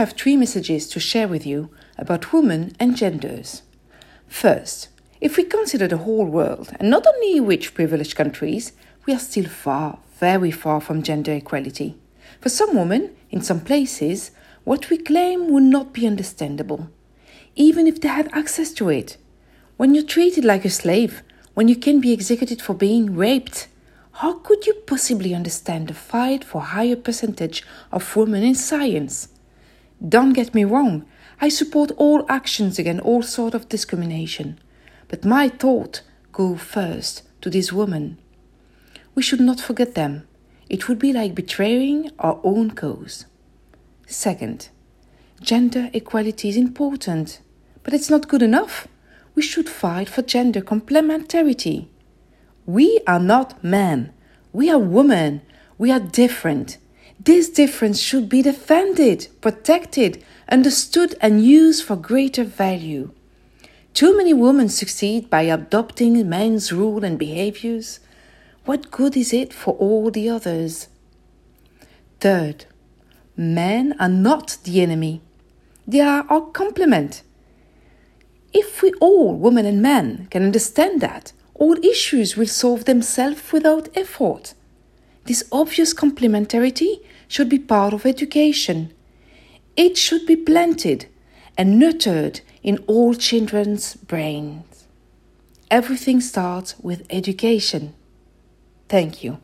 have three messages to share with you about women and genders. First, if we consider the whole world, and not only rich privileged countries, we are still far, very far from gender equality. For some women, in some places, what we claim would not be understandable, even if they had access to it. When you're treated like a slave, when you can be executed for being raped, how could you possibly understand the fight for higher percentage of women in science? Don't get me wrong, I support all actions against all sort of discrimination. But my thought go first to these women. We should not forget them. It would be like betraying our own cause. Second, gender equality is important, but it's not good enough. We should fight for gender complementarity. We are not men. We are women. We are different. This difference should be defended, protected, understood, and used for greater value. Too many women succeed by adopting men's rules and behaviors. What good is it for all the others? Third, men are not the enemy. They are our complement. If we all, women and men, can understand that, all issues will solve themselves without effort. This obvious complementarity should be part of education. It should be planted and nurtured in all children's brains. Everything starts with education. Thank you.